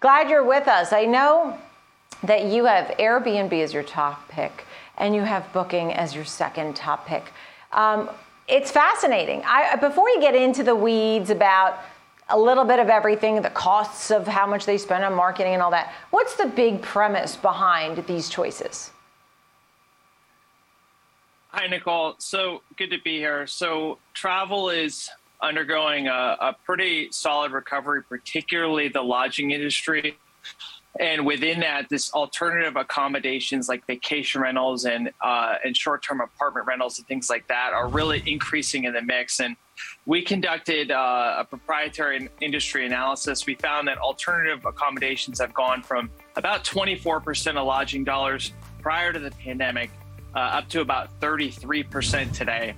Glad you're with us. I know that you have Airbnb as your top pick and you have Booking as your second top pick. Um, it's fascinating. I, before we get into the weeds about a little bit of everything, the costs of how much they spend on marketing and all that, what's the big premise behind these choices? Hi, Nicole. So good to be here. So, travel is undergoing a, a pretty solid recovery, particularly the lodging industry and within that, this alternative accommodations like vacation rentals and uh, and short term apartment rentals and things like that are really increasing in the mix. And we conducted uh, a proprietary industry analysis. We found that alternative accommodations have gone from about 24% of lodging dollars prior to the pandemic uh, up to about 33% today.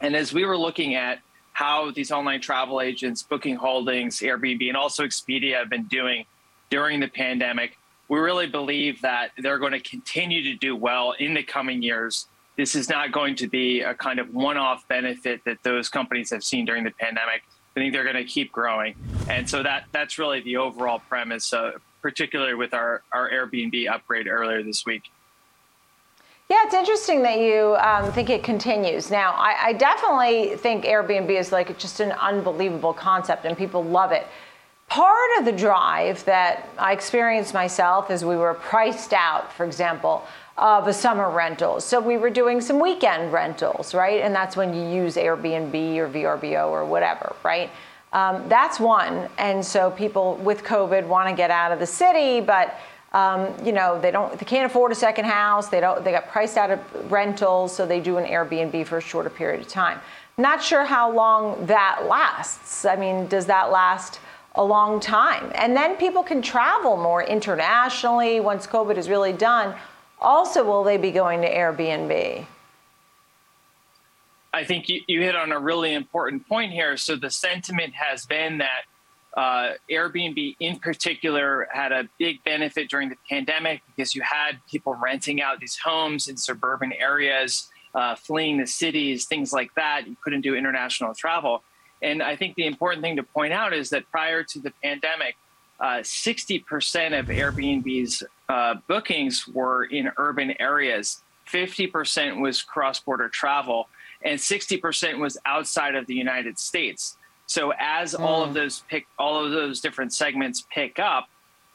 And as we were looking at how these online travel agents, Booking Holdings, Airbnb, and also Expedia have been doing during the pandemic. We really believe that they're going to continue to do well in the coming years. This is not going to be a kind of one off benefit that those companies have seen during the pandemic. I think they're going to keep growing. And so that that's really the overall premise, uh, particularly with our, our Airbnb upgrade earlier this week. Yeah, it's interesting that you um, think it continues. Now, I, I definitely think Airbnb is like just an unbelievable concept and people love it. Part of the drive that I experienced myself is we were priced out, for example, of a summer rental. So we were doing some weekend rentals, right? And that's when you use Airbnb or VRBO or whatever, right? Um, that's one. And so people with COVID want to get out of the city, but um, you know they don't, they can't afford a second house. They don't, they got priced out of rentals, so they do an Airbnb for a shorter period of time. Not sure how long that lasts. I mean, does that last? a long time. And then people can travel more internationally once COVID is really done. Also, will they be going to Airbnb? I think you, you hit on a really important point here. So, the sentiment has been that uh, Airbnb in particular had a big benefit during the pandemic because you had people renting out these homes in suburban areas, uh, fleeing the cities, things like that. You couldn't do international travel. And I think the important thing to point out is that prior to the pandemic, uh, 60% of Airbnb's uh, bookings were in urban areas, 50% was cross border travel, and 60% was outside of the United States. So as mm. all of hmm. those pick, all of those different segments pick up,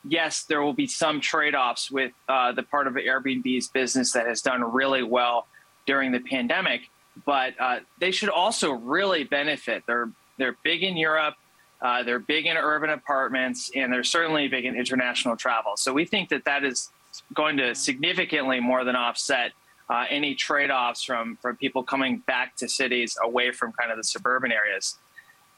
yes, there will be some trade-offs with uh, the part of Airbnb's business that has done really well during the pandemic but uh, they should also really benefit. They're they're big in Europe, uh, they're big in urban apartments, and they're certainly big in international travel. So we think that that is going to significantly more than offset uh, any trade-offs from from people coming back to cities away from kind of the suburban areas.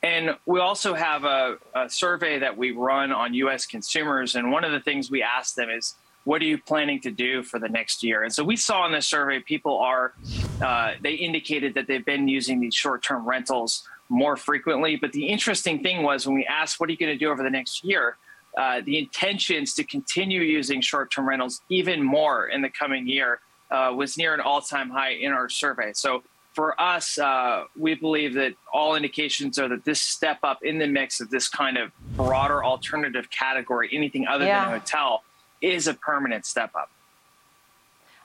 And we also have a, a survey that we run on U.S. consumers, and one of the things we ask them is what are you planning to do for the next year? And so we saw in this survey, people are, uh, they indicated that they've been using these short term rentals more frequently. But the interesting thing was when we asked, what are you going to do over the next year? Uh, the intentions to continue using short term rentals even more in the coming year uh, was near an all time high in our survey. So for us, uh, we believe that all indications are that this step up in the mix of this kind of broader alternative category, anything other yeah. than a hotel, is a permanent step up.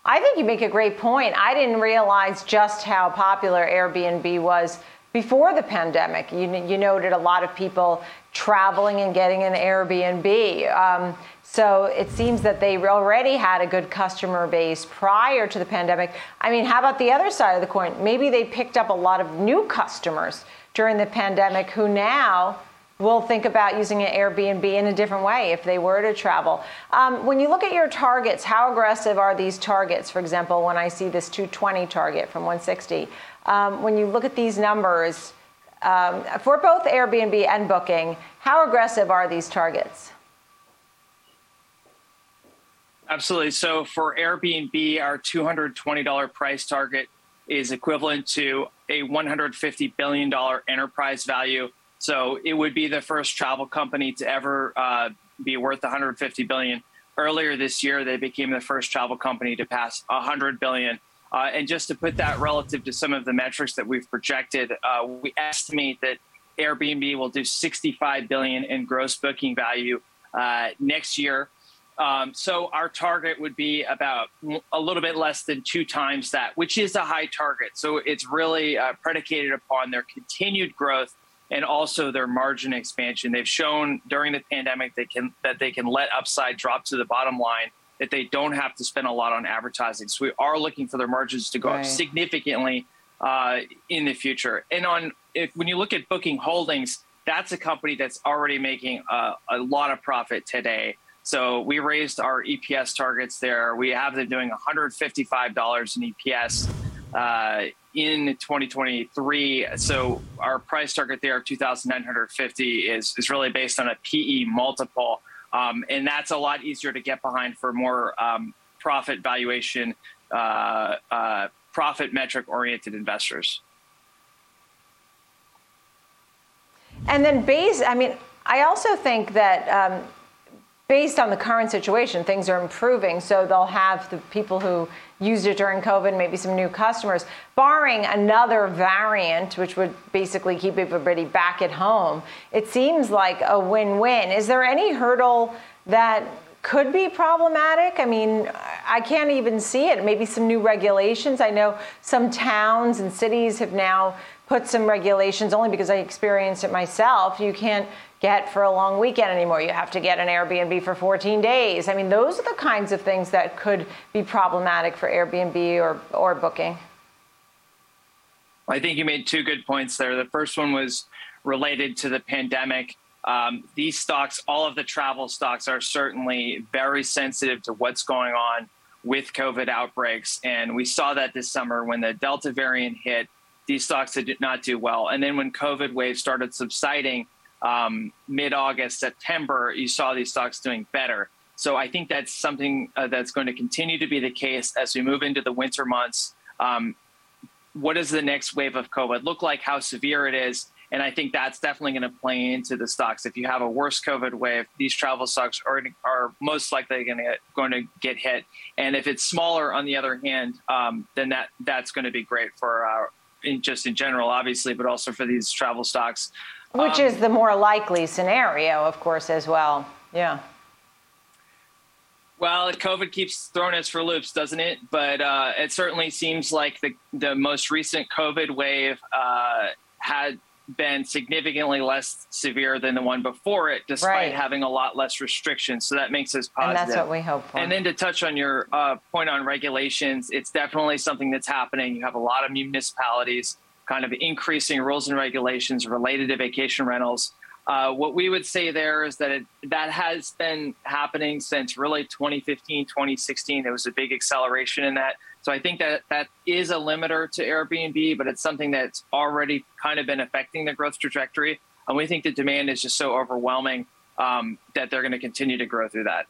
I think you make a great point. I didn't realize just how popular Airbnb was before the pandemic. You, you noted a lot of people traveling and getting an Airbnb. Um, so it seems that they already had a good customer base prior to the pandemic. I mean, how about the other side of the coin? Maybe they picked up a lot of new customers during the pandemic who now will think about using an Airbnb in a different way if they were to travel. Um, when you look at your targets, how aggressive are these targets? For example, when I see this 220 target from 160, um, when you look at these numbers um, for both Airbnb and Booking, how aggressive are these targets? Absolutely. So for Airbnb, our $220 price target is equivalent to a $150 billion enterprise value so it would be the first travel company to ever uh, be worth 150 billion. Earlier this year, they became the first travel company to pass 100 billion. Uh, and just to put that relative to some of the metrics that we've projected, uh, we estimate that Airbnb will do 65 billion in gross booking value uh, next year. Um, so our target would be about a little bit less than two times that, which is a high target. So it's really uh, predicated upon their continued growth and also their margin expansion. They've shown during the pandemic they can that they can let upside drop to the bottom line, that they don't have to spend a lot on advertising. So we are looking for their margins to go right. up significantly uh, in the future. And on if when you look at Booking Holdings, that's a company that's already making a, a lot of profit today. So we raised our EPS targets there. We have them doing $155 in EPS uh, in 2023. So our price target there of 2,950 is is really based on a PE multiple, um, and that's a lot easier to get behind for more um, profit valuation, uh, uh, profit metric oriented investors. And then base, I mean, I also think that. Um, based on the current situation, things are improving. So they'll have the people who used it during COVID, maybe some new customers, barring another variant, which would basically keep everybody back at home. It seems like a win win. Is there any hurdle that could be problematic? I mean, I can't even see it. Maybe some new regulations. I know some towns and cities have now put some regulations only because I experienced it myself. You can't get for a long weekend anymore. You have to get an Airbnb for 14 days. I mean, those are the kinds of things that could be problematic for Airbnb or, or booking. I think you made two good points there. The first one was related to the pandemic. Um, these stocks, all of the travel stocks, are certainly very sensitive to what's going on with COVID outbreaks. And we saw that this summer when the Delta variant hit, these stocks did not do well. And then when COVID waves started subsiding, um, mid August, September, you saw these stocks doing better. So I think that's something uh, that's going to continue to be the case as we move into the winter months. Um, what does the next wave of COVID look like? How severe it is? And I think that's definitely going to play into the stocks. If you have a worse COVID wave, these travel stocks are, are most likely going to get, going to get hit. And if it's smaller, on the other hand, um, then that that's going to be great for uh, in, just in general, obviously, but also for these travel stocks. Which um, is the more likely scenario, of course, as well. Yeah. Well, COVID keeps throwing us for loops, doesn't it? But uh, it certainly seems like the the most recent COVID wave uh, had been significantly less severe than the one before it, despite right. having a lot less restrictions. So that makes us positive. And that's what we hope for. And then to touch on your uh, point on regulations, it's definitely something that's happening. You have a lot of municipalities kind of increasing rules and regulations related to vacation rentals. Uh, what we would say there is that it, that has been happening since really 2015, 2016. There was a big acceleration in that. So I think that that is a limiter to Airbnb, but it's something that's already kind of been affecting the growth trajectory. And we think the demand is just so overwhelming um, that they're going to continue to grow through that.